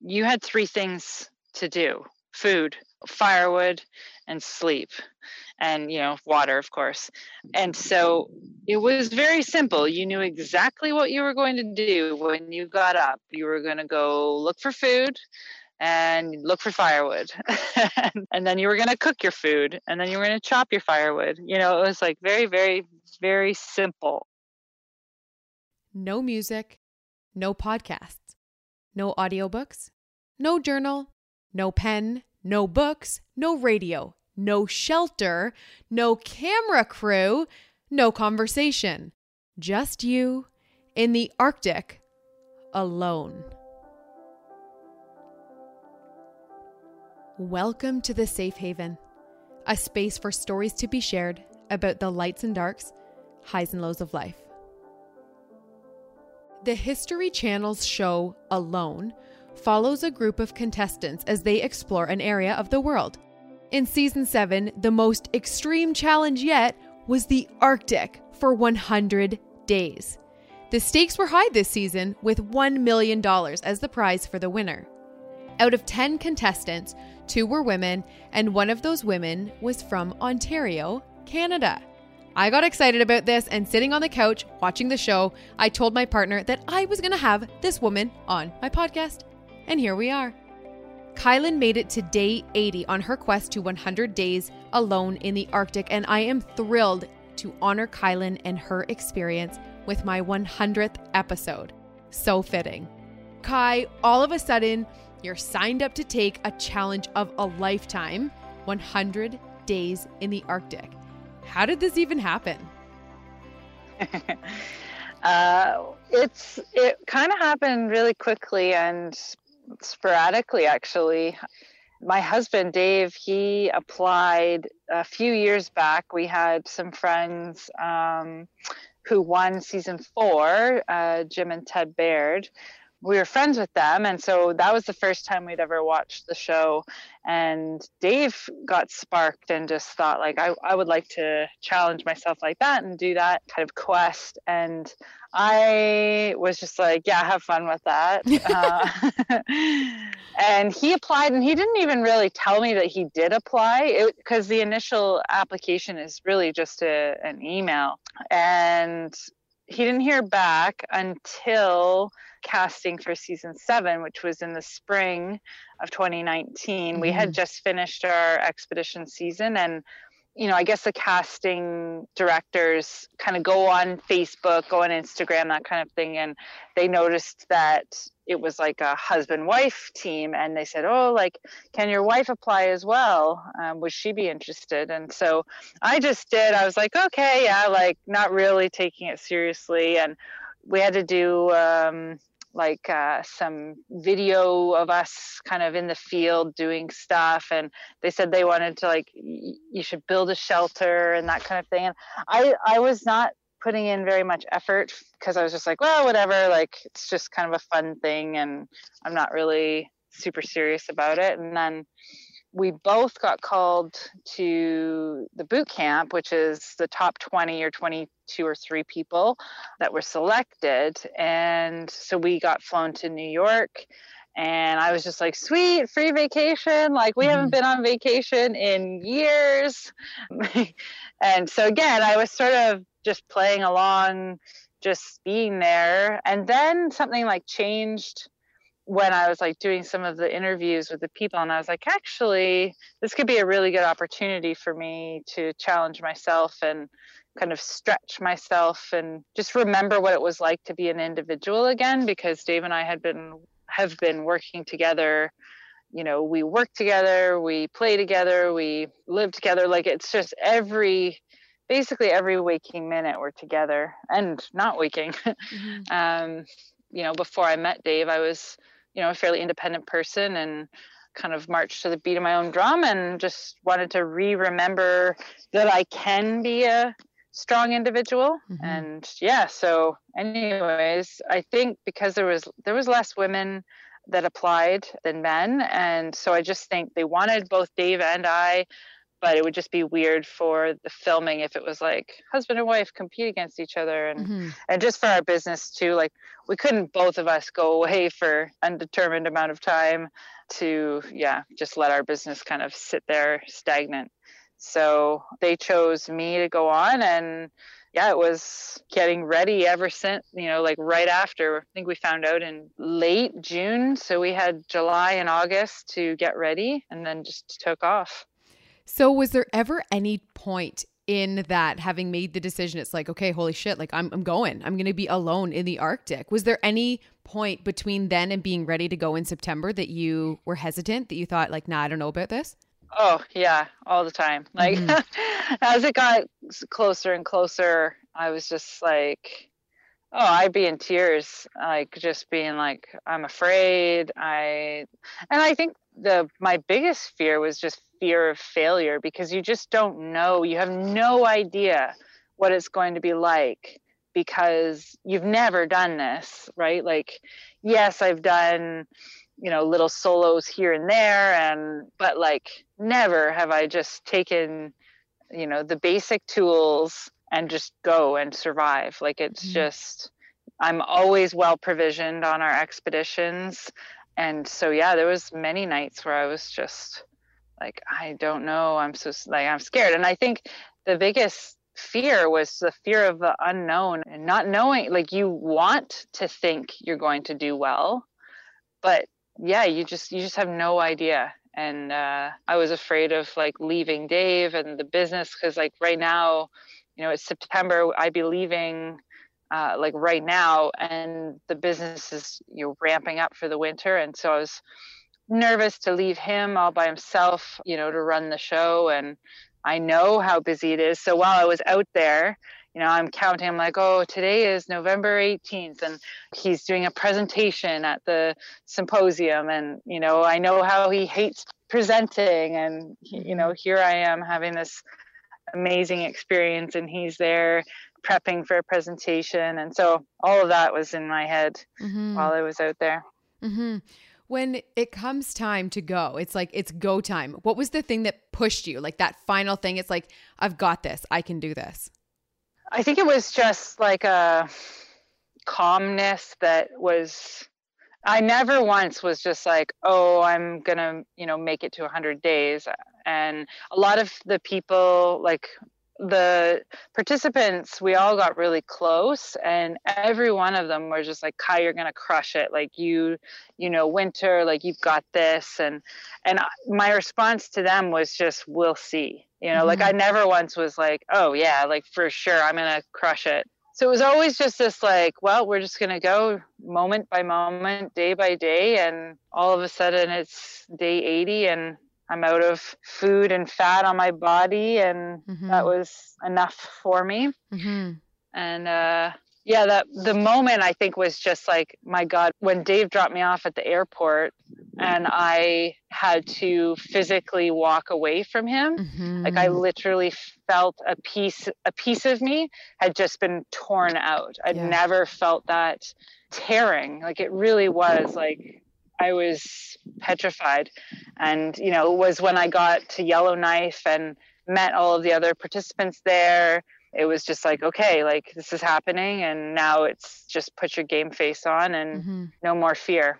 you had three things to do food, firewood, and sleep and you know water of course. And so it was very simple. You knew exactly what you were going to do when you got up. You were going to go look for food and look for firewood. And then you were going to cook your food and then you were going to chop your firewood. You know it was like very very very simple. No music no podcasts no audiobooks no journal no pen no books no radio no shelter, no camera crew, no conversation. Just you in the Arctic alone. Welcome to the Safe Haven, a space for stories to be shared about the lights and darks, highs and lows of life. The History Channel's show Alone follows a group of contestants as they explore an area of the world in season 7, the most extreme challenge yet was the Arctic for 100 days. The stakes were high this season, with $1 million as the prize for the winner. Out of 10 contestants, two were women, and one of those women was from Ontario, Canada. I got excited about this, and sitting on the couch watching the show, I told my partner that I was going to have this woman on my podcast. And here we are. Kielyn made it to day 80 on her quest to 100 days alone in the Arctic, and I am thrilled to honor Kielyn and her experience with my 100th episode. So fitting. Kai, all of a sudden, you're signed up to take a challenge of a lifetime 100 days in the Arctic. How did this even happen? uh, it's it kind of happened really quickly and sporadically actually. My husband dave he applied a few years back. We had some friends um, who won season four uh, jim and ted baird we were friends with them. And so that was the first time we'd ever watched the show. And dave got sparked and just thought like I, I would like to challenge myself like that and do that kind of quest. And i was just like yeah have fun with that. Uh, and he applied and he didn't even really tell me that he did apply. Because the initial application is really just a, an email. And he didn't hear back until casting for season seven, which was in the spring of 2019. Mm-hmm. We had mm-hmm. just finished our expedition season and you know, I guess the casting directors kind of go on Facebook, go on Instagram, that kind of thing. And they noticed that it was like a husband wife team. And they said, Oh, like, can your wife apply as well? Um, would she be interested? And so I just did. I was like, Okay, yeah, like, not really taking it seriously. And we had to do, um, like uh, some video of us kind of in the field doing stuff and they said they wanted to like you should build a shelter and that kind of thing. And i i was not putting in very much effort because i was just like well whatever like it's just kind of a fun thing and i'm not really super serious about it. And then we both got called to the boot camp, which is the top 20 or 22 or three people that were selected. And so we got flown to New York. And I was just like, sweet, free vacation. Like, we mm-hmm. haven't been on vacation in years. and so, again, I was sort of just playing along, just being there. And then something like changed when I was like doing some of the interviews with the people, and I was like, actually, this could be a really good opportunity for me to challenge myself and kind of stretch myself and just remember what it was like to be an individual again because Dave and I had been have been working together. You know we work together we play together we live together. Like it's just every basically every waking minute we're together and not waking. Mm-hmm. um you know before i met dave i was you know a fairly independent person and kind of marched to the beat of my own drum and just wanted to re-remember that I can be a strong individual mm-hmm. and yeah so anyways I think because there was there was less women that applied than men and so I just think they wanted both Dave and I but it would just be weird for the filming if it was like husband and wife compete against each other and mm-hmm. and just for our business too like we couldn't both of us go away for undetermined amount of time to yeah just let our business kind of sit there stagnant so they chose me to go on and yeah, it was getting ready ever since, you know, like right after. I think we found out in late June. So we had July and August to get ready and then just took off. So, was there ever any point in that having made the decision? It's like, okay, holy shit, like I'm, I'm going, I'm going to be alone in the Arctic. Was there any point between then and being ready to go in September that you were hesitant, that you thought, like, nah, I don't know about this? Oh yeah, all the time. Like mm-hmm. as it got closer and closer, I was just like, oh, I'd be in tears, like just being like, I'm afraid. I, and I think the my biggest fear was just fear of failure because you just don't know. You have no idea what it's going to be like because you've never done this, right? Like, yes, I've done you know little solos here and there and but like never have i just taken you know the basic tools and just go and survive like it's mm-hmm. just i'm always well provisioned on our expeditions and so yeah there was many nights where i was just like i don't know i'm so like i'm scared and i think the biggest fear was the fear of the unknown and not knowing like you want to think you're going to do well but yeah, you just you just have no idea. And uh, I was afraid of like leaving Dave and the business because like right now, you know, it's September. I'd be leaving uh, like right now, and the business is you know ramping up for the winter, and so I was nervous to leave him all by himself, you know, to run the show. And I know how busy it is. So while I was out there, you know, I'm counting, I'm like, oh, today is November 18th, and he's doing a presentation at the symposium. And, you know, I know how he hates presenting. And, you know, here I am having this amazing experience, and he's there prepping for a presentation. And so all of that was in my head mm-hmm. while I was out there. Mm-hmm. When it comes time to go, it's like it's go time. What was the thing that pushed you? Like that final thing, it's like, I've got this, I can do this. I think it was just like a calmness that was I never once was just like, oh, I'm gonna, you know, make it to 100 days. And a lot of the people, like the participants, we all got really close, and every one of them were just like, "Kai, you're gonna crush it! Like you, you know, Winter, like you've got this." And and my response to them was just, "We'll see." You know, mm-hmm. like I never once was like, "Oh yeah, like for sure, I'm gonna crush it." So it was always just this like, well, we're just gonna go moment by moment, day by day, and all of a sudden it's day 80, and I'm out of food and fat on my body, and mm-hmm. that was enough for me. Mm-hmm. And uh, yeah, that the moment I think was just like, my God, when Dave dropped me off at the airport, and I had to physically walk away from him. Mm-hmm. Like I literally felt a piece, a piece of me had just been torn out. I'd yeah. never felt that tearing. Like it really was like I was petrified. And, you know, it was when I got to Yellowknife and met all of the other participants there. It was just like, okay, like this is happening. And now it's just put your game face on and mm-hmm. no more fear.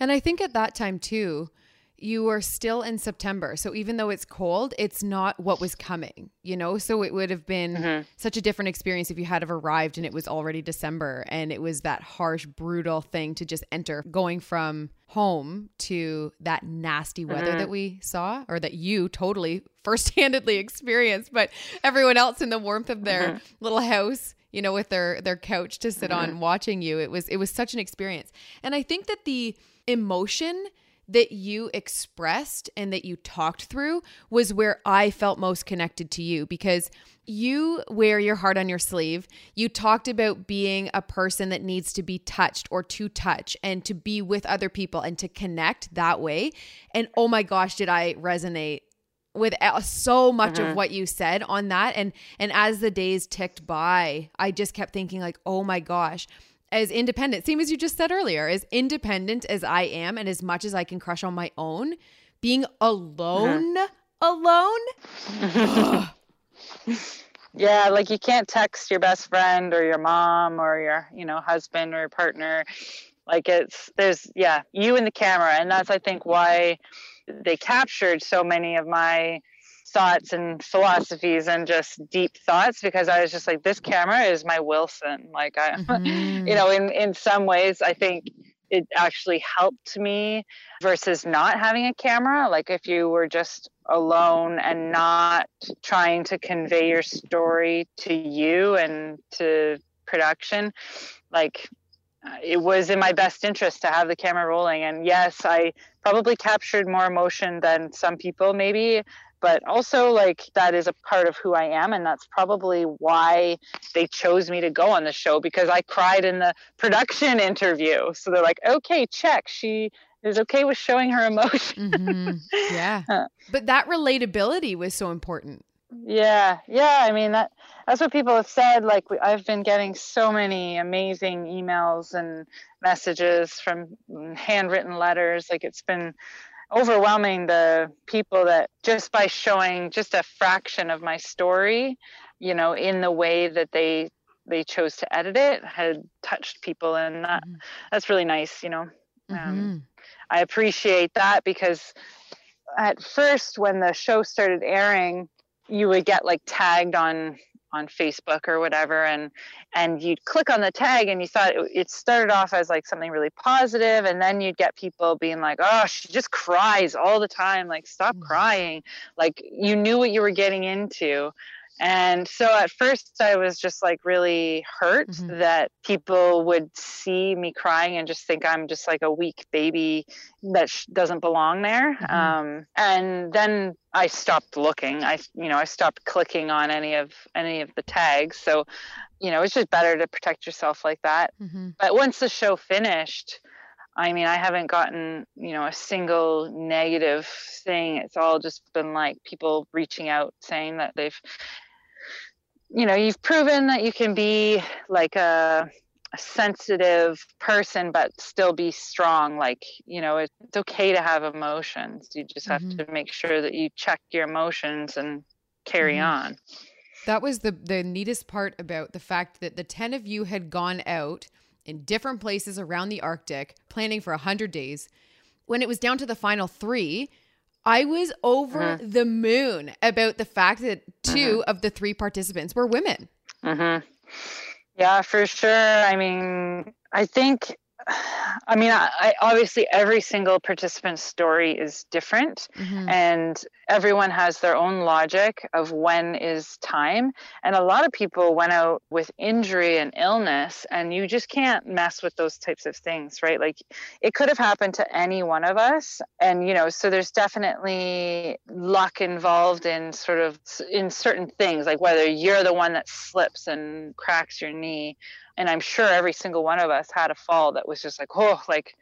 And I think at that time, too, you are still in September. So even though it's cold, it's not what was coming, you know? So it would have been mm-hmm. such a different experience if you had have arrived and it was already December and it was that harsh, brutal thing to just enter going from home to that nasty weather mm-hmm. that we saw or that you totally first-handedly experienced, but everyone else in the warmth of their mm-hmm. little house you know with their their couch to sit on mm-hmm. watching you it was it was such an experience and i think that the emotion that you expressed and that you talked through was where I felt most connected to you because you wear your heart on your sleeve. You talked about being a person that needs to be touched or to touch and to be with other people and to connect that way. And oh my gosh, did I resonate with so much mm-hmm. of what you said on that and and as the days ticked by i just kept thinking like oh my gosh as independent, same as you just said earlier, as independent as I am and as much as I can crush on my own, being alone, mm-hmm. alone? yeah, like you can't text your best friend or your mom or your, you know, husband or your partner. Like it's there's yeah, you and the camera and that's I think why they captured so many of my thoughts and philosophies and just deep thoughts because I was just like this camera is my Wilson. Like I mm-hmm. you know in in some ways I think it actually helped me versus not having a camera. Like if you were just alone and not trying to convey your story to you and to production like it was in my best interest to have the camera rolling. And yes i probably captured more emotion than some people maybe but also like that is a part of who I am and that's probably why they chose me to go on the show because I cried in the production interview. So they're like, "Okay, check. She is okay with showing her emotion." mm-hmm. Yeah. but that relatability was so important. Yeah. Yeah, I mean that that's what people have said like I've been getting so many amazing emails and messages from handwritten letters like it's been overwhelming the people that just by showing just a fraction of my story you know in the way that they they chose to edit it had touched people and that mm-hmm. that's really nice you know um, mm-hmm. i appreciate that because at first when the show started airing you would get like tagged on on Facebook or whatever, and and you'd click on the tag and you thought it, it, started off as like something really positive, and then you'd get people being like, "Oh, she just cries all the time. Like, stop mm-hmm. crying." Like you knew what you were getting into, and so at first, I was just like really hurt mm-hmm. that people would see me crying and just think I'm just like a weak baby that sh- doesn't belong there. Mm-hmm. Um, and then I stopped looking. I, you know, I stopped clicking on any of any of the tags. So, you know, it's just better to protect yourself like that. Mm-hmm. But once the show finished, I mean, I haven't gotten, you know, a single negative thing. It's all just been like people reaching out saying that they've you know you've proven that you can be like a, a, sensitive person but still be strong like you know it's okay to have emotions you just have mm-hmm. to make sure that you check your emotions and carry mm-hmm. on that was the the neatest part about the fact that the 10 of you had gone out in different places around the arctic planning for 100 days when it was down to the final 3 I was over mm-hmm. the moon about the fact that 2 mm-hmm. of the three participants were women. Mm-hmm. Yeah, for sure. I mean, I think I mean, I, I, obviously every single participant's story is different, mm-hmm. and everyone has their own logic of when is time. And a lot of people went out with injury and illness, and you just can't mess with those types of things, right? Like it could have happened to any one of us, and you know, so there's definitely luck involved in sort of in certain things, like whether you're the one that slips and cracks your knee and i'm sure every single one of us had a fall that was just like oh like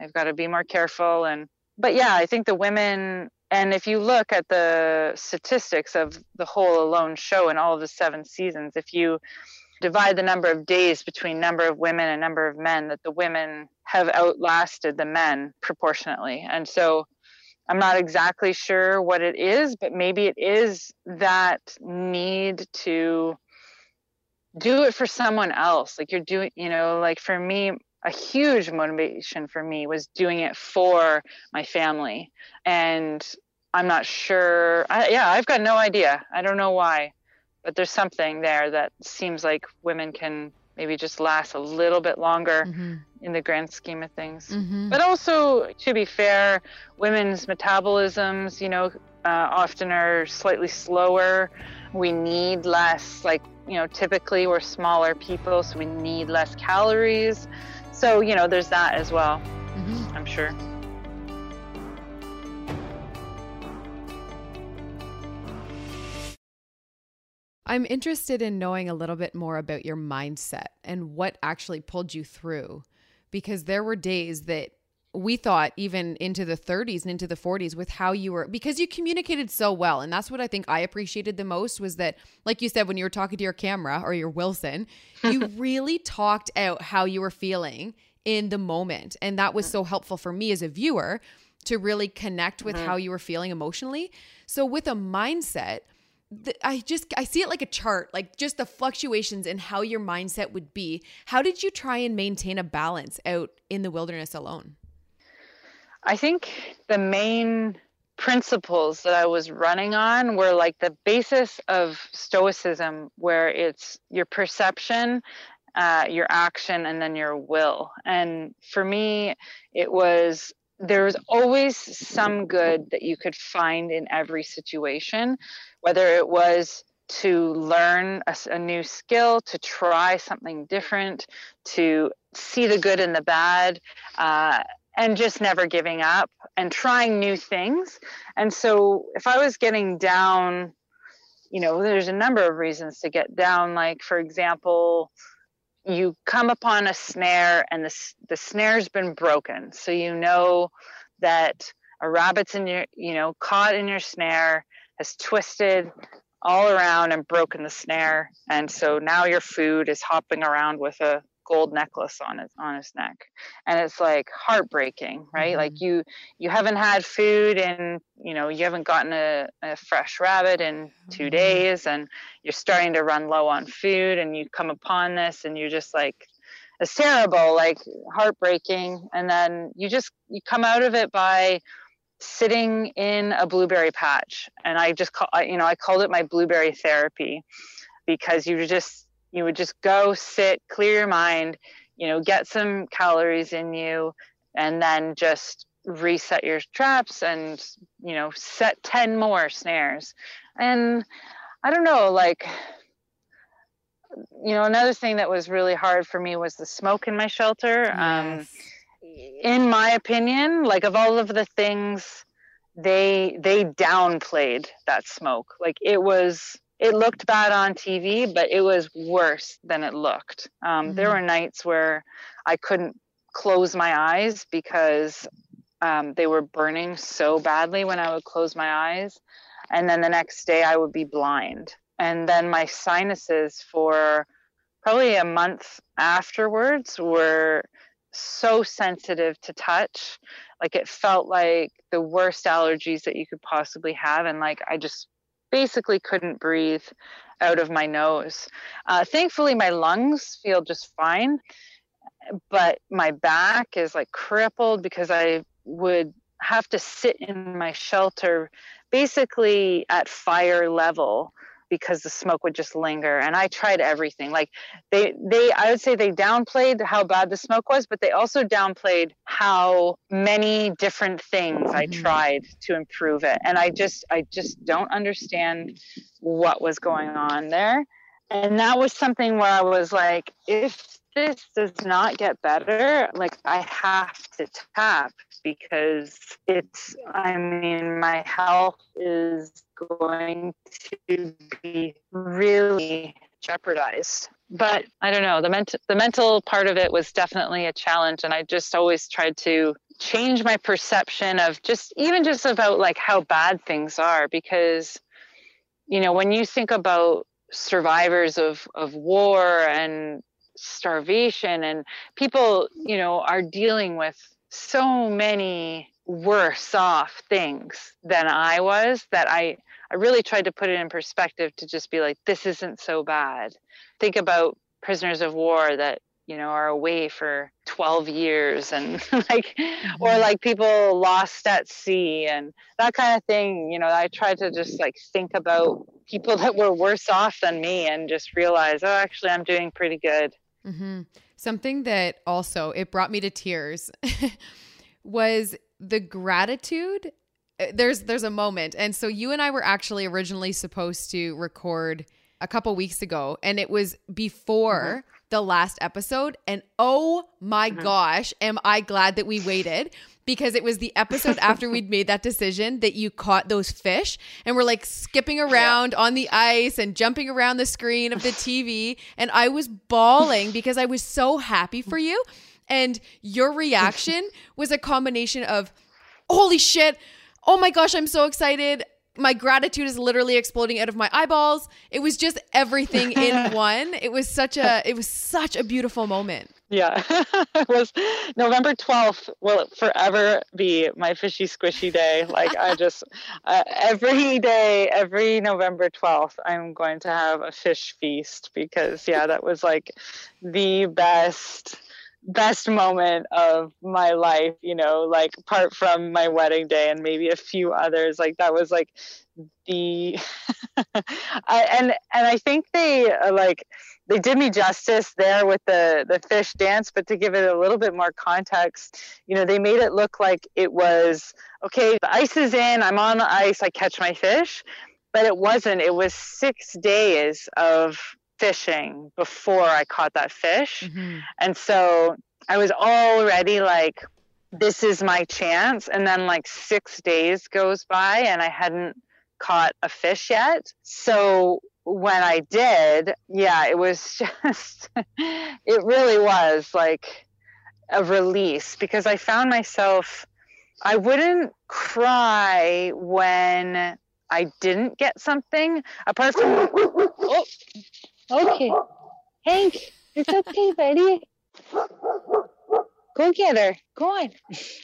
i've got to be more careful and but yeah i think the women and if you look at the statistics of the whole alone show in all of the seven seasons if you divide the number of days between number of women and number of men that the women have outlasted the men proportionately and so i'm not exactly sure what it is but maybe it is that need to do it for someone else like you're doing you know like for me a huge motivation for me was doing it for my family and i'm not sure I, yeah i've got no idea i don't know why but there's something there that seems like women can maybe just last a little bit longer mm-hmm. in the grand scheme of things mm-hmm. but also to be fair women's metabolisms you know uh, often are slightly slower we need less like you know, typically we're smaller people, so we need less calories. So, you know, there's that as well, mm-hmm. I'm sure. I'm interested in knowing a little bit more about your mindset and what actually pulled you through because there were days that we thought even into the 30s and into the 40s with how you were because you communicated so well and that's what i think i appreciated the most was that like you said when you were talking to your camera or your wilson you really talked out how you were feeling in the moment and that was so helpful for me as a viewer to really connect with mm-hmm. how you were feeling emotionally. So with a mindset, I just I see it like a chart, like just the fluctuations in how your mindset would be. How did you try and maintain a balance out in the wilderness alone? I think the main principles that I was running on were like the basis of Stoicism, where it's your perception, uh, your action, and then your will. And for me, it was there was always some good that you could find in every situation, whether it was to learn a, a, new skill, to try something different, to see the good and the bad, uh, and just never giving up and trying new things. And so if I was getting down, you know, there's a number of reasons to get down. Like, for example, you come upon a snare and the, the snare's been broken. So you know that a rabbit's in your, you know, caught in your snare, has twisted all around and broken the snare. And so now your food is hopping around with a gold necklace on his on his neck and it's like heartbreaking right mm-hmm. like you you haven't had food and you know you haven't gotten a, a fresh rabbit in two mm-hmm. days and you're starting to run low on food and you come upon this and you're just like it's terrible like heartbreaking and then you just you come out of it by sitting in a blueberry patch and i just call you know i called it my blueberry therapy because you just you would just go sit clear your mind you know get some calories in you and then just reset your traps and you know set 10 more snares and i don't know like you know another thing that was really hard for me was the smoke in my shelter um, yes. um in my opinion like of all of the things they they downplayed that smoke like it was it looked bad on TV, but it was worse than it looked. Um, mm-hmm. There were nights where I couldn't close my eyes because um, they were burning so badly when I would close my eyes. And then the next day I would be blind. And then my sinuses for probably a month afterwards were so sensitive to touch. Like it felt like the worst allergies that you could possibly have. And like I just basically couldn't breathe out of my nose. Uh, thankfully, my lungs feel just fine, but my back is like crippled because I would have to sit in my shelter basically at fire level because the smoke would just linger and i tried everything. Like they they i would say they downplayed how bad the smoke was but they also downplayed how many different things i mm-hmm. tried to improve it. And i just i just don't understand what was going on there. And that was something where i was like if this does not get better like i have to tap because it's i mean my health is going to be really jeopardized. But i don't know the mental the mental part of it was definitely a challenge and i just always tried to change my perception of just even just about like how bad things are because you know when you think about survivors of of war and starvation and people you know are dealing with so many worse off things than I was that I I really tried to put it in perspective to just be like this isn't so bad. Think about prisoners of war that you know are away for 12 years and like mm-hmm. or like people lost at sea and that kind of thing you know i tried to just like think about people that were worse off than me and just realize oh actually i'm doing pretty good mm-hmm. something that also it brought me to tears was the gratitude uh, there's there's a moment. And so you and I were actually originally supposed to record a couple weeks ago and it was before mm-hmm. the last episode. And oh my mm-hmm. gosh am I glad that we waited because it was the episode after we'd made that decision that you caught those fish and we're like skipping around on the ice and jumping around the screen of the TV and I was bawling because I was so happy for you and your reaction was a combination of, holy shit, oh my gosh, I'm so excited. my gratitude is literally exploding out of my eyeballs. It was just everything in one. It was such a it was such a beautiful moment. Yeah. it was November 12th will forever be my fishy squishy day. Like I just uh, every day, every November 12th, I'm going to have a fish feast because yeah, that was like the best best moment of my life, you know, like apart from my wedding day and maybe a few others, like that was like the I, and and I think they uh, like they did me justice there with the the fish dance but to give it a little bit more context you know they made it look like it was okay the ice is in i'm on the ice i catch my fish. But it wasn't. It was six days of fishing before I caught that fish. Mm-hmm. And so I was already like, this is my chance. And then like six days goes by and I hadn't caught a fish yet. So when I did, yeah, it was just, it really was like a release because I found myself, I wouldn't cry when I didn't get something apart from, oh, Okay. Hank, it's okay, buddy. Go get her. Go on.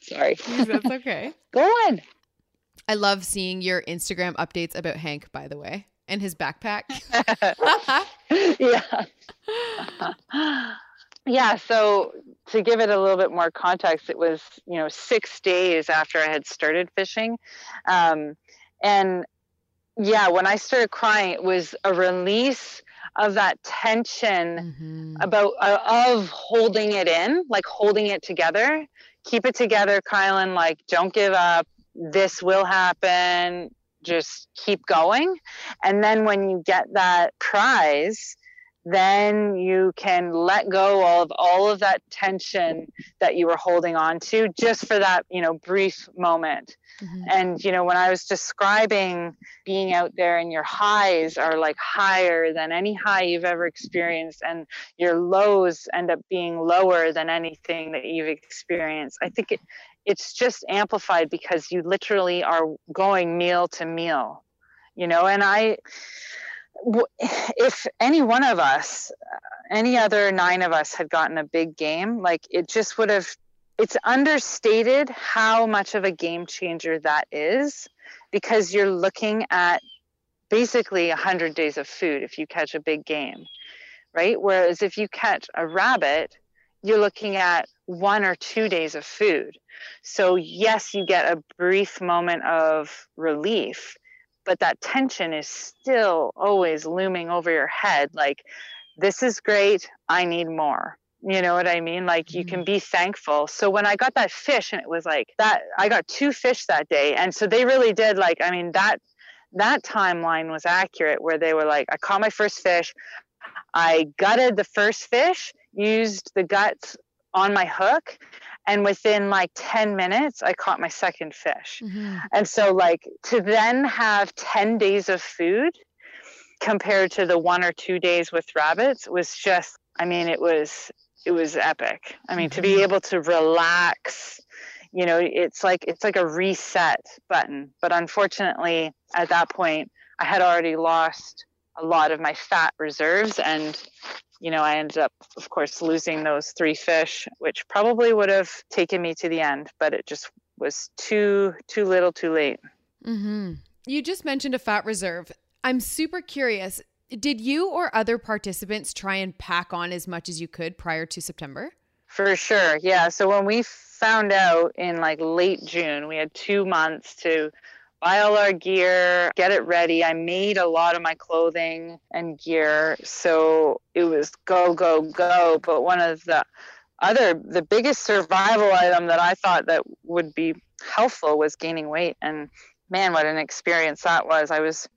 Sorry. That's okay. Go on. I love seeing your Instagram updates about Hank, by the way, and his backpack. yeah. yeah. So to give it a little bit more context, it was, you know, six days after I had started fishing. Um, and yeah, when I started crying, it was a release of that tension mm-hmm. about uh, of holding it in, like holding it together. Keep it together, Kielyn. Like, don't give up. This will happen. Just keep going. And then when you get that prize, then you can let go of all of that tension that you were holding on to just for that, you know, brief moment. Mm-hmm. And, you know, when I was describing being out there and your highs are like higher than any high you've ever experienced, and your lows end up being lower than anything that you've experienced, I think it, it's just amplified because you literally are going meal to meal, you know, and I, if any one of us, uh, any other nine of us had gotten a big game, like it just would have it's understated how much of a game changer that is because you're looking at basically 100 days of food if you catch a big game, right? Whereas if you catch a rabbit, you're looking at one or two days of food. So, yes, you get a brief moment of relief, but that tension is still always looming over your head like, this is great, I need more you know what I mean? Like you can mm-hmm. be thankful. So when I got that fish and it was like that I got two fish that day. And so they really did like I mean that that timeline was accurate where they were like I caught my first fish, I gutted the first fish, used the guts on my hook and within like 10 minutes i caught my second fish mm-hmm. and so like to then have 10 days of food compared to the one or two days with rabbits was just i mean it was it was epic. I mean, mm-hmm. to be mm-hmm. able to relax, you know, it's like it's like a reset button. But unfortunately, at that point, I had already lost a lot of my fat reserves and you know, I ended up, of course, losing those three fish, which probably would have taken me to the end, but it just was too too little, too late. Mm-hmm. You just mentioned a fat reserve. I'm super curious. Did you or other participants try and pack on as much as you could prior to September? For sure. Yeah. So when we found out in like late June, we had two months to buy all our gear, get it ready. I made a lot of my clothing and gear. So it was go, go, go. But one of the other, the biggest survival item that I thought that would be helpful was gaining weight. And man, what an experience that was. I was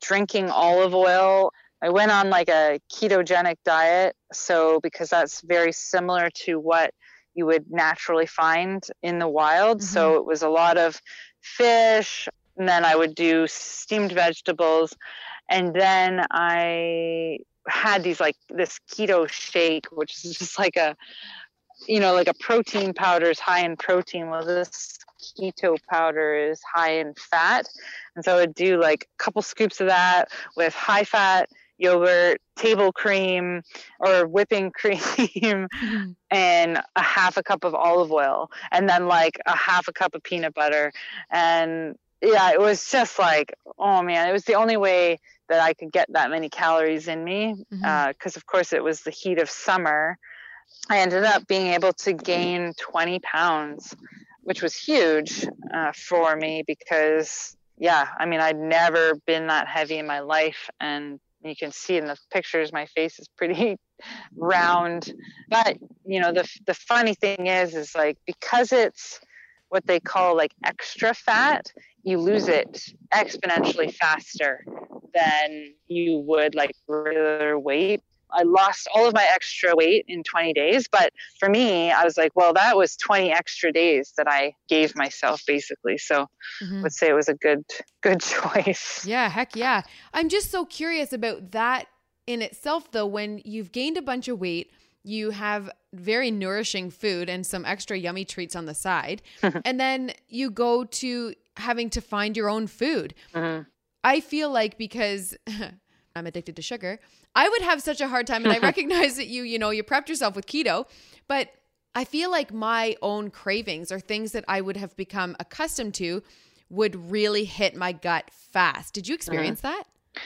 drinking olive oil. I went on like a ketogenic diet. So, because that's very similar to what you would naturally find in the wild. Mm-hmm. So, it was a lot of fish, and then I would do steamed vegetables. And then I had these like this keto shake, which is just like a, you know, like a protein powder is high in protein. Well, this keto powder is high in fat. And so I would do like a couple scoops of that with high fat yogurt, table cream or whipping cream, mm-hmm. and a half a cup of olive oil, and then like a half a cup of peanut butter. And yeah, it was just like, oh man, it was the only way that I could get that many calories in me. Because, mm-hmm. uh, of course, it was the heat of summer. I ended up being able to gain 20 pounds, which was huge uh, for me because, yeah, I mean, I'd never been that heavy in my life. And you can see in the pictures, my face is pretty round. But, you know, the, the funny thing is, is like because it's what they call like extra fat, you lose it exponentially faster than you would like regular weight. I lost all of my extra weight in 20 days. But for me, I was like, well, that was 20 extra days that I gave myself basically. So mm-hmm. I would say it was a good, good choice. Yeah, heck yeah. I'm just so curious about that in itself, though, when you've gained a bunch of weight, you have very nourishing food and some extra yummy treats on the side. and then you go to having to find your own food. Mm-hmm. I feel like because I'm addicted to sugar, I would have such a hard time. And I recognize that you, you know, you prepped yourself with keto, but I feel like my own cravings or things that I would have become accustomed to would really hit my gut fast. Did you experience mm-hmm. that?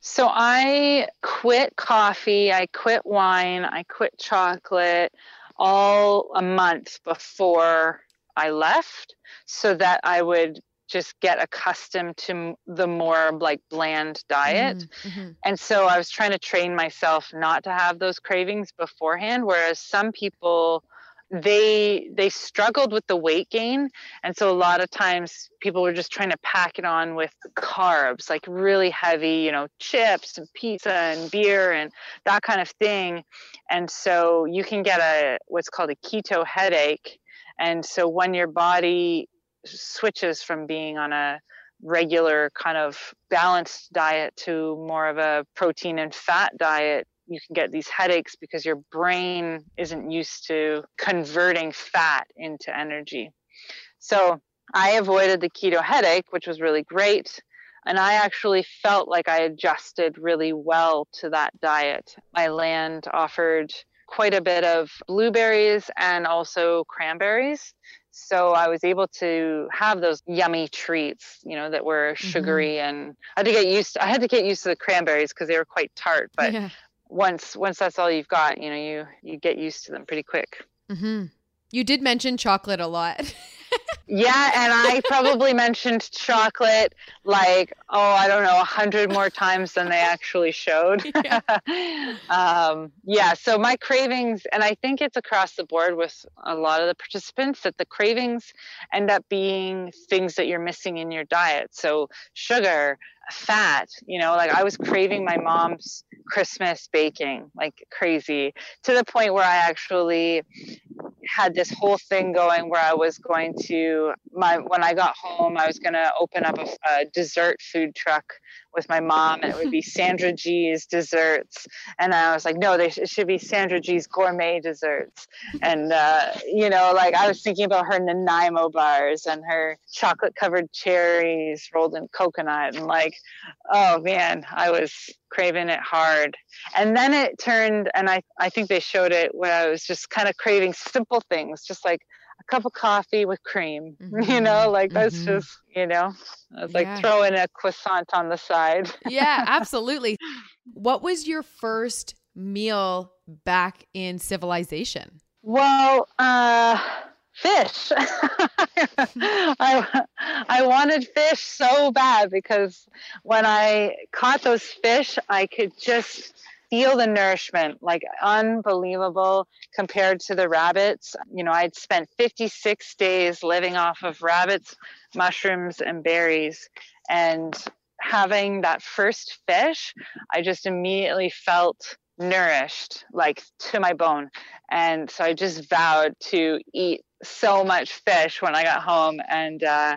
So I quit coffee, I quit wine, I quit chocolate all a month before I left so that I would just get accustomed to the more like bland diet. Mm-hmm, mm-hmm. And so I was trying to train myself not to have those cravings beforehand whereas some people they they struggled with the weight gain and so a lot of times people were just trying to pack it on with carbs like really heavy you know chips and pizza and beer and that kind of thing and so you can get a what's called a keto headache and so when your body switches from being on a regular kind of balanced diet to more of a protein and fat diet, you can get these headaches because your brain isn't used to converting fat into energy. So I avoided the keto headache, which was really great. And I actually felt like I adjusted really well to that diet. My land offered quite a bit of blueberries and also cranberries. So I was able to have those yummy treats, you know, that were mm-hmm. sugary mm-hmm. and I had to get used to, I had to get used to the cranberries because they were quite tart, but yeah. once once that's all you've got, you know, you you get used to them pretty quick. hmm You did mention chocolate a lot. yeah, and I probably mentioned chocolate like oh I don't know a hundred more times than they actually showed. Yeah. um, yeah, so my cravings, and I think it's across the board with a lot of the participants that the cravings end up being things that you're missing in your diet. So sugar, fat you know like i was craving my mom's christmas baking like crazy to the point where i actually had this whole thing going where i was going to my when i got home i was going to open up a, a dessert food truck with my mom and it would be Sandra G's desserts. And I was like, no, they sh- it should be Sandra G's gourmet desserts. And, uh, you know, like I was thinking about her Nanaimo bars and her chocolate covered cherries rolled in coconut. And like, oh man, I was craving it hard. And then it turned, and I, I think they showed it when I was just kind of craving simple things, just like cup of coffee with cream, mm-hmm. you know, like that's mm-hmm. just, you know, it's yeah. like throwing a croissant on the side. yeah, absolutely. What was your first meal back in civilization? Well, uh, fish. I, I wanted fish so bad because when I caught those fish, I could just feel the nourishment like unbelievable compared to the rabbits. You know, I'd spent 56 days living off of rabbits, mushrooms, and berries. And having that first fish, I just immediately felt nourished like to my bone. And so I just vowed to eat so much fish when I got home, and uh,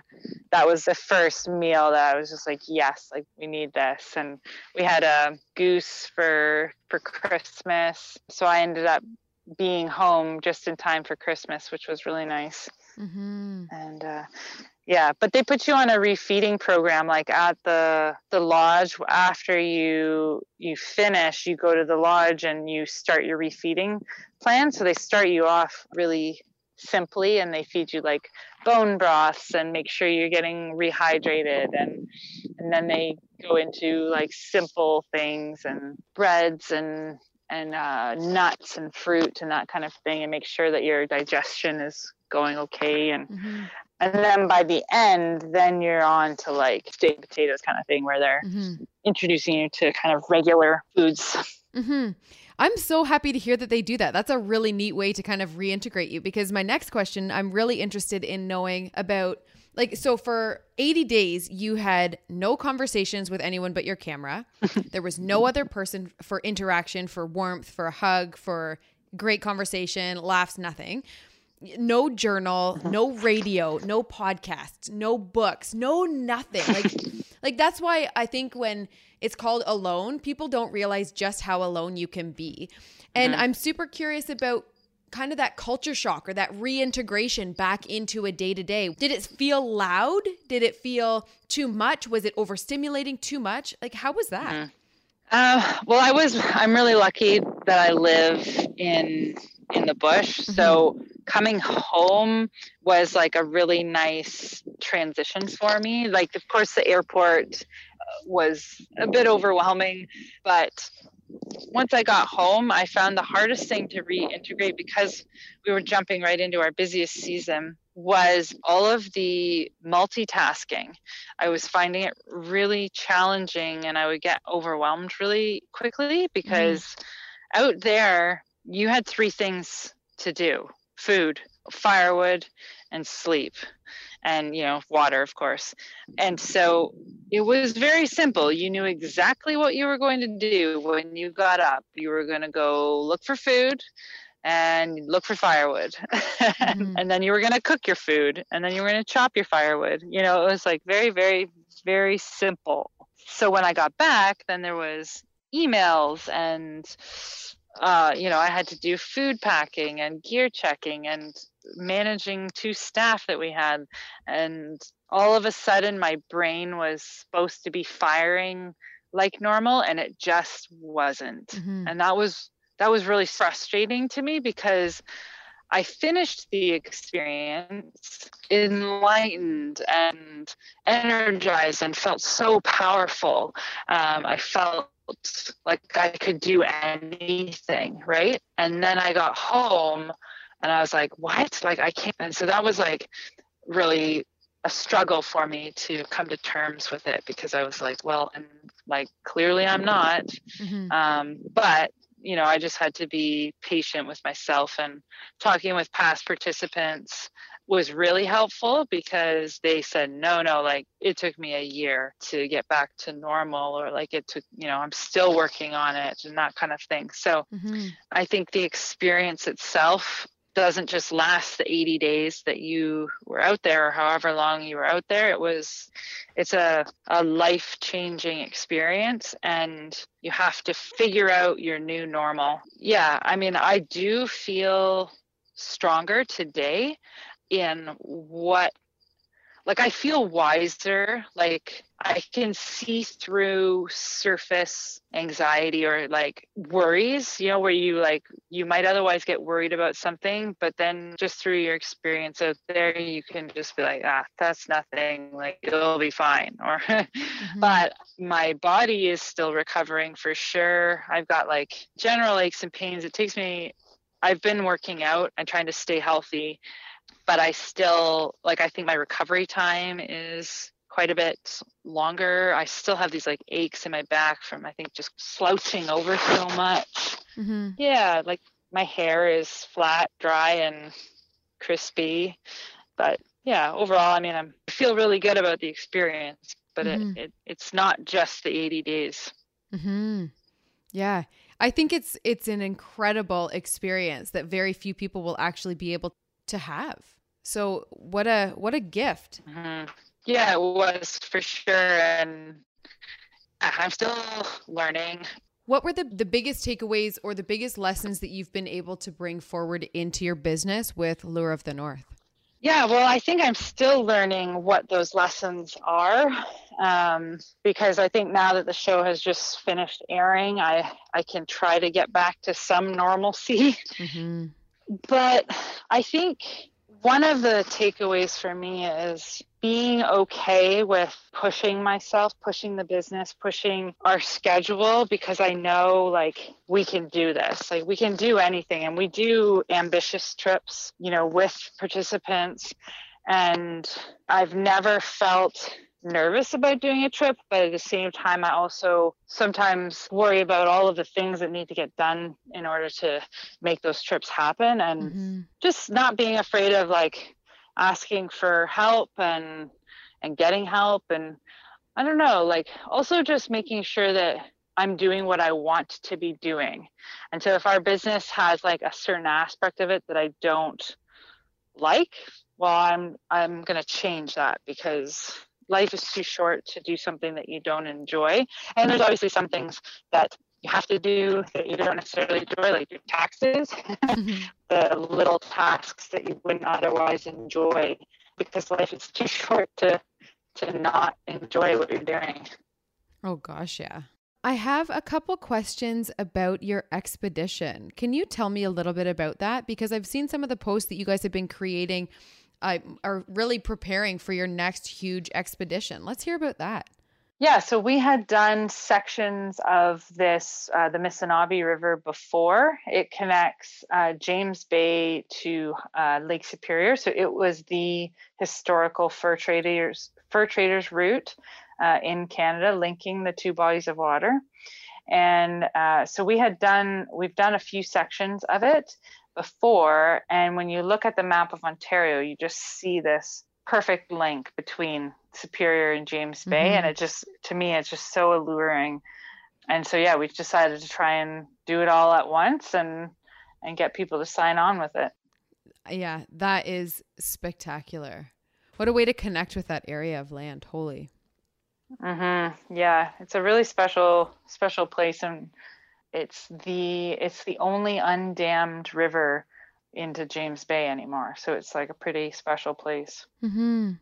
that was the first meal that I was just like, yes, like we need this. And we had a goose for for Christmas, so I ended up being home just in time for Christmas, which was really nice. Mm-hmm. And uh, yeah, but they put you on a refeeding program like at the the lodge after you you finish, you go to the lodge and you start your refeeding plan. So they start you off really simply and they feed you like bone broths and make sure you're getting rehydrated and and then they go into like simple things and breads and and uh, nuts and fruit and that kind of thing and make sure that your digestion is going okay and mm-hmm. and then by the end then you're on to like steak potatoes kind of thing where they're mm-hmm. introducing you to kind of regular foods mm-hmm. I'm so happy to hear that they do that. That's a really neat way to kind of reintegrate you because my next question, I'm really interested in knowing about like so for 80 days you had no conversations with anyone but your camera. there was no other person for interaction, for warmth, for a hug, for great conversation, laughs, nothing no journal, uh-huh. no radio, no podcasts, no books, no nothing. Like like that's why I think when it's called alone, people don't realize just how alone you can be. And mm-hmm. I'm super curious about kind of that culture shock or that reintegration back into a day to day. Did it feel loud? Did it feel too much? Was it overstimulating too much? Like how was that? Mm-hmm. Uh, well, I was. I'm really lucky that I live in in the bush, mm-hmm. so coming home was like a really nice transition for me. Like, of course, the airport uh, was a bit overwhelming, but once I got home, I found the hardest thing to reintegrate because we were jumping right into our busiest season was all of the multitasking. I was finding it really challenging and I would get overwhelmed really quickly because mm. out there, you had three things to do food, firewood, and sleep, and you know, water, of course. And so it was very simple. You knew exactly what you were going to do when you got up. You were going to go look for food and look for firewood. mm-hmm. and then you were going to cook your food and then you were going to chop your firewood. You know, it was like very, very, very simple. So when I got back, then there was emails and uh, you know, I had to do food packing and gear checking and managing two staff that we had. And all of a sudden, my brain was supposed to be firing like normal, and it just wasn't. Mm-hmm. And that was that was really frustrating to me because I finished the experience enlightened and energized and felt so powerful. Um, I felt like I could do anything, right? And then I got home and I was like, what? Like, I can't. And so that was like really a struggle for me to come to terms with it because I was like, well, and like clearly I'm not. Mm-hmm. Um, but you know, I just had to be patient with myself and talking with past participants was really helpful because they said no no like it took me a year to get back to normal or like it took you know i'm still working on it and that kind of thing. So mm-hmm. i think the experience itself doesn't just last the 80 days that you were out there or however long you were out there. It was it's a, a life changing experience and you have to figure out your new normal. Yeah i mean i do feel stronger today in what like I feel wiser. Like I can see through surface anxiety or like worries, you know, where you like you might otherwise get worried about something, but then just through your experience out there, you can just be like, ah, that's nothing. Like it'll be fine. Or, mm-hmm. but my body is still recovering for sure. I've got like general aches and pains. It takes me. I've been working out and trying to stay healthy but I still like I think my recovery time is quite a bit longer. I still have these like aches in my back from I think just slouching over so much. Mm-hmm. Yeah, like my hair is flat, dry, and crispy. But yeah, overall, I mean, I'm, I feel really good about the experience. But mm-hmm. it, it it's not just the 80 days. Mm-hmm. Yeah. I think it's it's an incredible experience that very few people will actually be able to have. So what a what a gift. Mm-hmm. Yeah, it was for sure, and I'm still learning. What were the, the biggest takeaways or the biggest lessons that you've been able to bring forward into your business with Lure of the North? Yeah, well, I think I'm still learning what those lessons are um, because I think now that the show has just finished airing, I, I can try to get back to some normalcy. Mm-hmm. But I think one of the takeaways for me is being okay with pushing myself, pushing the business, pushing our schedule because I know like we can do this. Like we can do anything and we do ambitious trips, you know, with participants and I've never felt nervous about doing a trip, but at the same time, I also sometimes worry about all of the things that need to get done in order to make those trips happen and mm-hmm. just not being afraid of like asking for help and and getting help and I don't know, like also just making sure that I'm doing what I want to be doing. And so if our business has like a certain aspect of it that I don't like, well I'm I'm going to change that because life is too short to do something that you don't enjoy. And there's obviously some things that you have to do that you don't necessarily enjoy, like your taxes, mm-hmm. the little tasks that you wouldn't otherwise enjoy because life is too short to to not enjoy what you're doing. Oh gosh, yeah. I have a couple questions about your expedition. Can you tell me a little bit about that? Because I've seen some of the posts that you guys have been creating are really preparing for your next huge expedition. Let's hear about that. Yeah, so we had done sections of this, uh, the Missinaibi River before. It connects uh, James Bay to uh, Lake Superior. So it was the historical fur traders fur traders route uh, in Canada, linking the two bodies of water. And uh, so we had done, we've done a few sections of it before. And when you look at the map of Ontario, you just see this perfect link between Superior and James Bay. Mm-hmm. And it just, to me, it's just so alluring. And so, yeah, we decided to try and do it all at once and, and get people to sign on with it. Yeah, that is spectacular. What a way to connect with that area of land. Holy. Mm-hmm. Yeah, it's a really special, special place. And it's the it's the only undammed river into James Bay anymore. So it's like a pretty special place. Mm-hmm.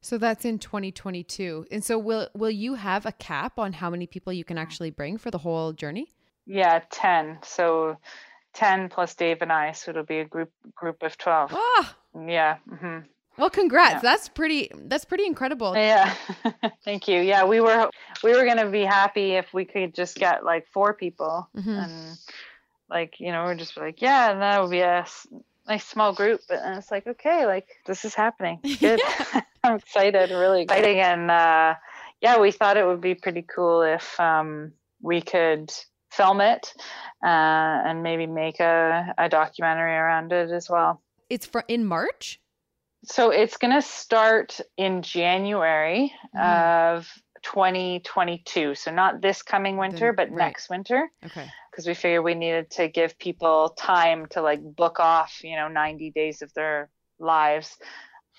So that's in 2022. And so will will you have a cap on how many people you can actually bring for the whole journey? Yeah, 10. So 10 plus Dave and I, so it'll be a group group of 12. Ah! Yeah. Mm-hmm. Well, congrats. Yeah. That's pretty that's pretty incredible. Yeah. Thank you. Yeah, we were we were going to be happy if we could just get like four people mm-hmm. and like, you know, we're just like, yeah, and that would be a nice small group, but it's like, okay, like this is happening. Good. I'm excited, really exciting and uh yeah, we thought it would be pretty cool if um we could film it uh, and maybe make a, a documentary around it as well. It's for in March? So it's going to start in January mm. of 2022. So not this coming winter, but right. next winter. Okay. Because we figured we needed to give people time to like book off, you know, 90 days of their lives.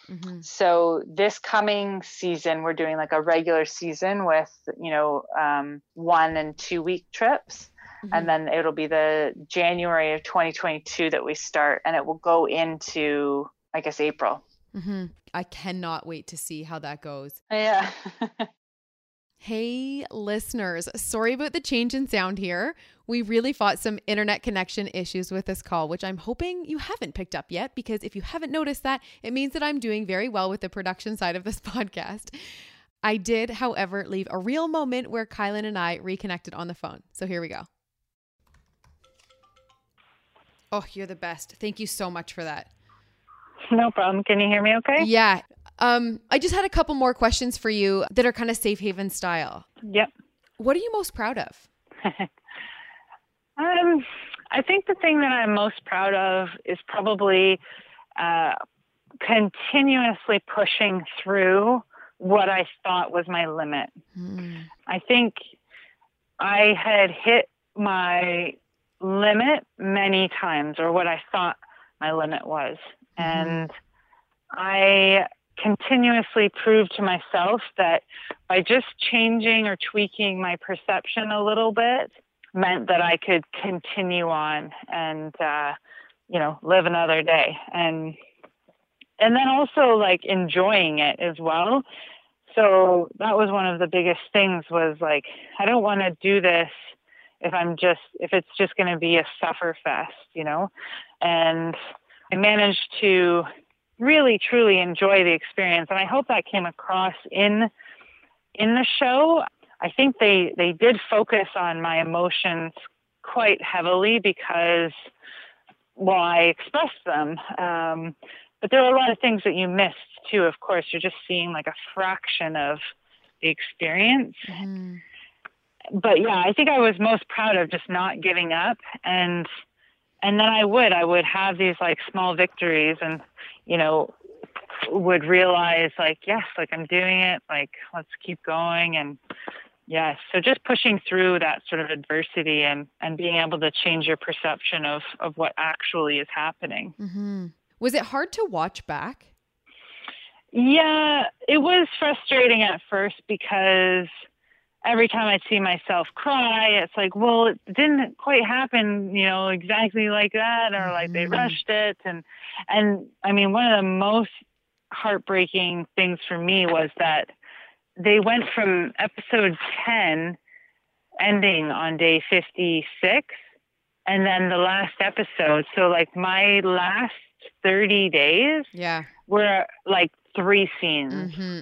Mm-hmm. So this coming season, we're doing like a regular season with, you know, um, one and two week trips. Mm-hmm. And then it'll be the January of 2022 that we start, and it will go into, I guess, April. Mm-hmm. I cannot wait to see how that goes. Yeah. hey, listeners. Sorry about the change in sound here. We really fought some internet connection issues with this call, which I'm hoping you haven't picked up yet, because if you haven't noticed that, it means that I'm doing very well with the production side of this podcast. I did, however, leave a real moment where Kielyn and I reconnected on the phone. So here we go. Oh, you're the best. Thank you so much for that. No problem. Can you hear me okay? Yeah. Um, I just had a couple more questions for you that are kind of safe haven style. Yep. What are you most proud of? um, I think the thing that I'm most proud of is probably uh, continuously pushing through what I thought was my limit. Mm. I think I had hit my limit many times, or what I thought my limit was. Mm-hmm. And I continuously proved to myself that by just changing or tweaking my perception a little bit meant that I could continue on and, uh, you know, live another day. And and then also like enjoying it as well. So that was one of the biggest things was like, I don't want to do this if I'm just, if it's just going to be a suffer fest, you know? And I managed to really truly enjoy the experience. And I hope that came across in, in the show. I think they, they did focus on my emotions quite heavily because, well, I expressed them. Um, but there are a lot of things that you missed too. Of course, you're just seeing like a fraction of the experience. Mm-hmm. But yeah, I think I was most proud of just not giving up and and then I would I would have these like small victories and you know would realize like yes like I'm doing it like let's keep going and yes so just pushing through that sort of adversity and and being able to change your perception of of what actually is happening mm-hmm. Was it hard to watch back? Yeah, it was frustrating at first because every time I'd see myself cry, it's like, well, it didn't quite happen, you know, exactly like that, or like they mm-hmm. rushed it, and and I mean, one of the most heartbreaking things for me was that they went from episode ten ending on day fifty six, and then the last episode. So like my last 30 days yeah were like three scenes mm-hmm.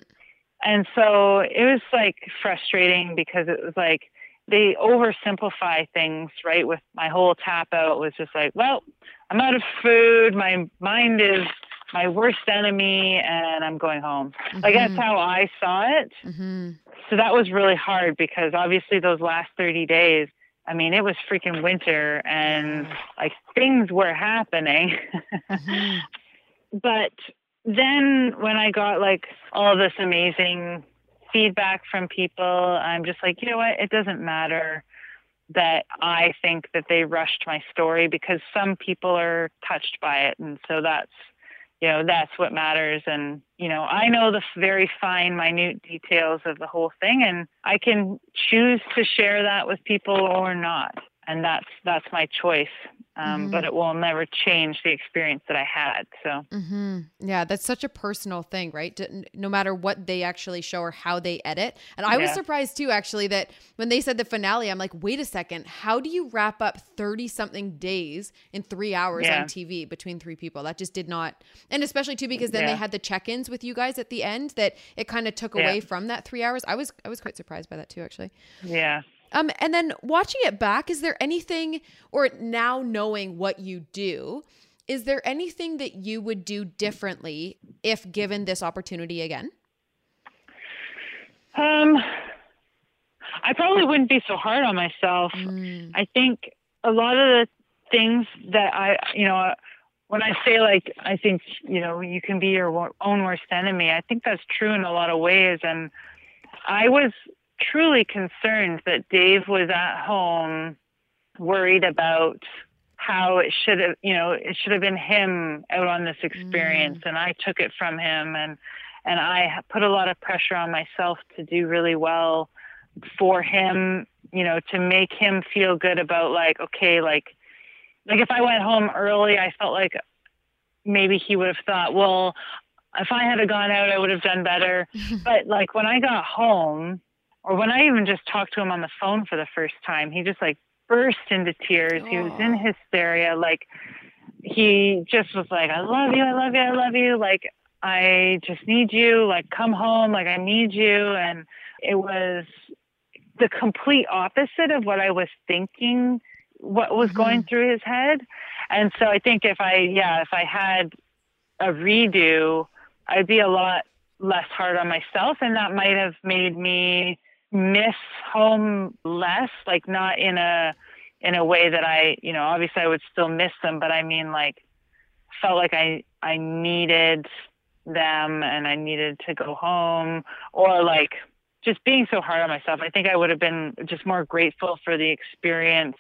And so it was like frustrating because it was like they oversimplify things right with my whole tap out was just like well i'm out of food my mind is my worst enemy and i'm going home mm-hmm. like that's how i saw it mm-hmm. so that was really hard because obviously those last 30 days I mean, it was freaking winter and like things were happening. mm-hmm. But then when I got like all this amazing feedback from people, I'm just like, you know what? It doesn't matter that I think that they rushed my story because some people are touched by it. And so that's you know that's what matters and you know i know the very fine minute details of the whole thing and i can choose to share that with people or not and that's that's my choice um, mm-hmm. but it will never change the experience that I had. So, mm-hmm. yeah, that's such a personal thing, right? No matter what they actually show or how they edit. And I yeah. was surprised too, actually, that when they said the finale, I'm like, wait a second, how do you wrap up 30 something days in three hours yeah. on TV between three people? That just did not, and especially too, because then yeah. they had the check ins with you guys at the end that it kind of took away from that three hours. I was, I was quite surprised by that too, actually. Yeah. Um, and then watching it back, is there anything, or now knowing what you do, is there anything that you would do differently if given this opportunity again? Um, I probably wouldn't be so hard on myself. Mm. I think a lot of the things that I, you know, when I say like, I think, you know, you can be your own worst enemy, I think that's true in a lot of ways. And I was truly concerned that Dave was at home worried about how it should have, you know, it should have been him out on this experience mm. and I took it from him and and I put a lot of pressure on myself to do really well for him, you know, to make him feel good about like okay, like like if I went home early, I felt like maybe he would have thought, well, if I had gone out, I would have done better. but like when I got home, or when I even just talked to him on the phone for the first time, he just like burst into tears. He was in hysteria. Like he just was like, I love you, I love you, I love you. Like I just need you. Like come home. Like I need you. And it was the complete opposite of what I was thinking, what was mm-hmm. going through his head. And so I think if I, yeah, if I had a redo, I'd be a lot less hard on myself. And that might have made me miss home less, like not in a in a way that I, you know, obviously I would still miss them, but I mean like felt like I I needed them and I needed to go home or like just being so hard on myself. I think I would have been just more grateful for the experience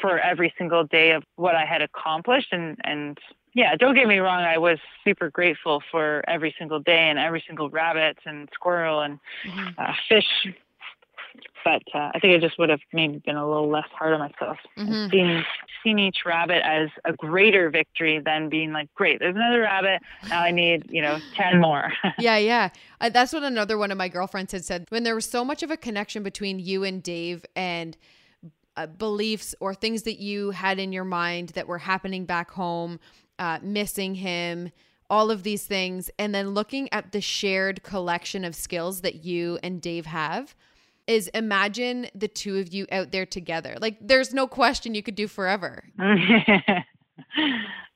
for every single day of what I had accomplished and and yeah, don't get me wrong. I was super grateful for every single day and every single rabbit and squirrel and mm-hmm. uh, fish but uh, I think I just would have maybe been a little less hard on myself. Mm-hmm. Seeing, seeing each rabbit as a greater victory than being like, great, there's another rabbit. Now I need, you know, 10 more. yeah, yeah. Uh, that's what another one of my girlfriends had said. When there was so much of a connection between you and Dave and uh, beliefs or things that you had in your mind that were happening back home, uh, missing him, all of these things, and then looking at the shared collection of skills that you and Dave have is imagine the two of you out there together. Like there's no question you could do forever.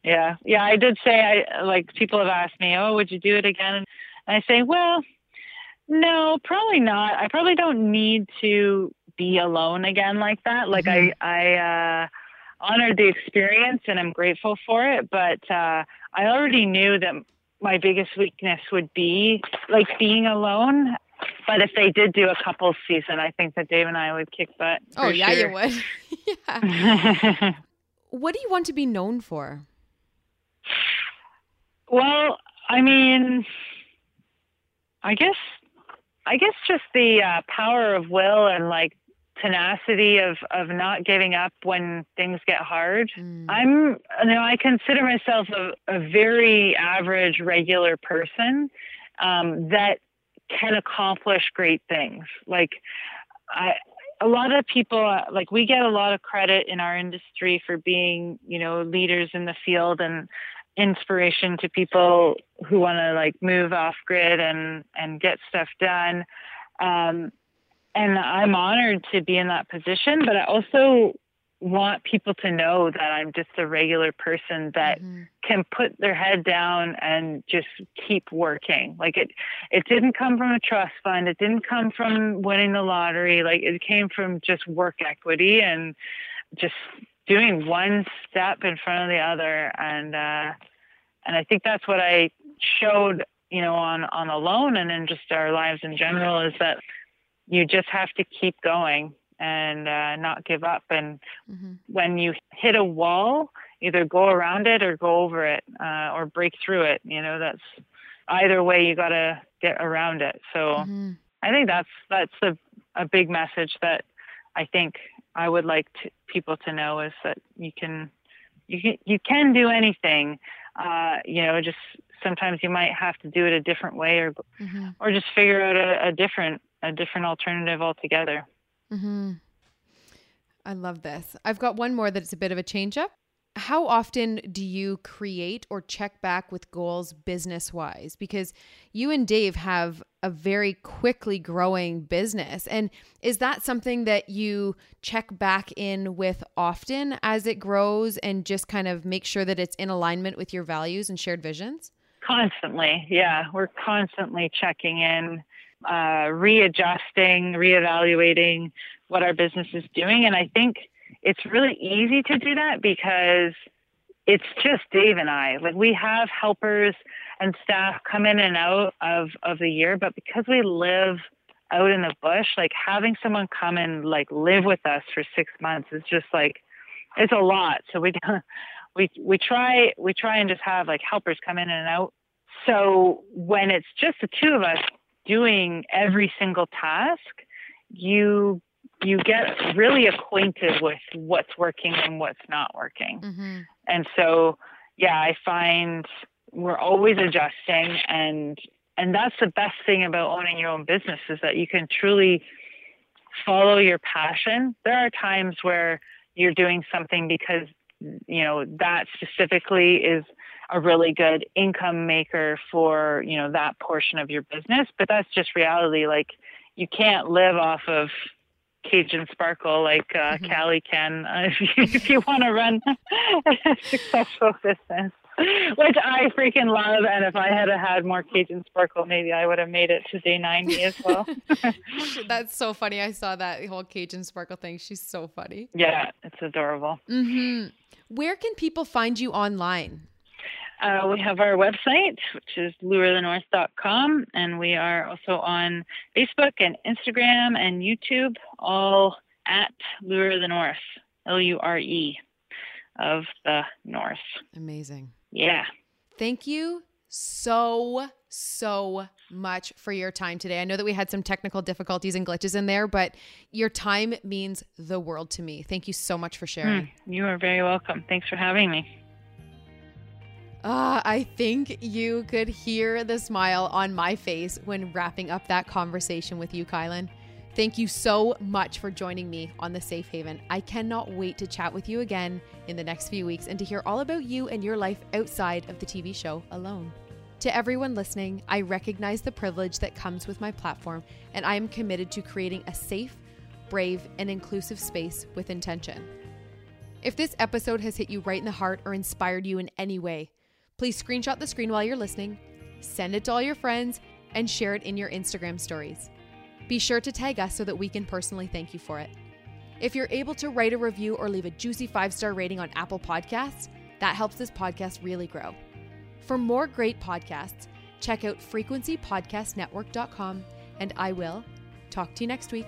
yeah. Yeah, I did say I like people have asked me, "Oh, would you do it again?" And I say, "Well, no, probably not. I probably don't need to be alone again like that. Like mm-hmm. I I uh honored the experience and I'm grateful for it, but uh I already knew that my biggest weakness would be like being alone but if they did do a couple season, I think that Dave and I would kick butt. Oh yeah, sure. you would. yeah. what do you want to be known for? Well, I mean, I guess, I guess just the uh, power of will and like tenacity of of not giving up when things get hard. Mm. I'm, you know, I consider myself a, a very average, regular person um, that can accomplish great things. Like I, a lot of people, like we get a lot of credit in our industry for being, you know, leaders in the field and inspiration to people who want to like move off grid and and get stuff done. Um, and I'm honored to be in that position, but I also want people to know that I'm just a regular person that mm-hmm. can put their head down and just keep working. Like it it didn't come from a trust fund. It didn't come from winning the lottery. Like it came from just work equity and just doing one step in front of the other and uh and I think that's what I showed, you know, on on alone and in just our lives in general is that you just have to keep going and uh, not give up. And mm-hmm. when you hit a wall, either go around it or go over it uh, or break through it. You know, that's either way you got to get around it. So mm-hmm. I think that's that's a, a big message that I think I would like to, people to know is that you can you can you can do anything. Uh, you know, just sometimes you might have to do it a different way or mm-hmm. or just figure out a, a different a different alternative altogether. Mm-hmm. I love this. I've got one more that's a bit of a change up. How often do you create or check back with goals business wise? Because you and Dave have a very quickly growing business. And is that something that you check back in with often as it grows and just kind of make sure that it's in alignment with your values and shared visions? Constantly. Yeah. We're constantly checking in uh, readjusting, reevaluating what our business is doing. And I think it's really easy to do that because it's just Dave and I. Like we have helpers and staff come in and out of, of the year, but because we live out in the bush, like having someone come and like live with us for six months is just like it's a lot. So we we we try we try and just have like helpers come in and out. So when it's just the two of us, doing every single task, you you get really acquainted with what's working and what's not working. Mm-hmm. And so, yeah, I find we're always adjusting and and that's the best thing about owning your own business is that you can truly follow your passion. There are times where you're doing something because you know that specifically is a really good income maker for you know that portion of your business but that's just reality like you can't live off of Cajun Sparkle like uh, mm-hmm. Callie can uh, if you, if you want to run a successful business, which I freaking love. And if I had had more Cajun Sparkle, maybe I would have made it to day 90 as well. That's so funny. I saw that whole Cajun Sparkle thing. She's so funny. Yeah, it's adorable. Mm-hmm. Where can people find you online? Uh, we have our website, which is lurethenorth.com, and we are also on Facebook and Instagram and YouTube, all at Lure the North, L U R E, of the North. Amazing. Yeah. Thank you so so much for your time today. I know that we had some technical difficulties and glitches in there, but your time means the world to me. Thank you so much for sharing. Hmm, you are very welcome. Thanks for having me. Uh, I think you could hear the smile on my face when wrapping up that conversation with you, Kielyn. Thank you so much for joining me on the Safe Haven. I cannot wait to chat with you again in the next few weeks and to hear all about you and your life outside of the TV show alone. To everyone listening, I recognize the privilege that comes with my platform, and I am committed to creating a safe, brave, and inclusive space with intention. If this episode has hit you right in the heart or inspired you in any way, please screenshot the screen while you're listening, send it to all your friends, and share it in your Instagram stories. Be sure to tag us so that we can personally thank you for it. If you're able to write a review or leave a juicy five star rating on Apple Podcasts, that helps this podcast really grow. For more great podcasts, check out frequencypodcastnetwork.com, and I will talk to you next week.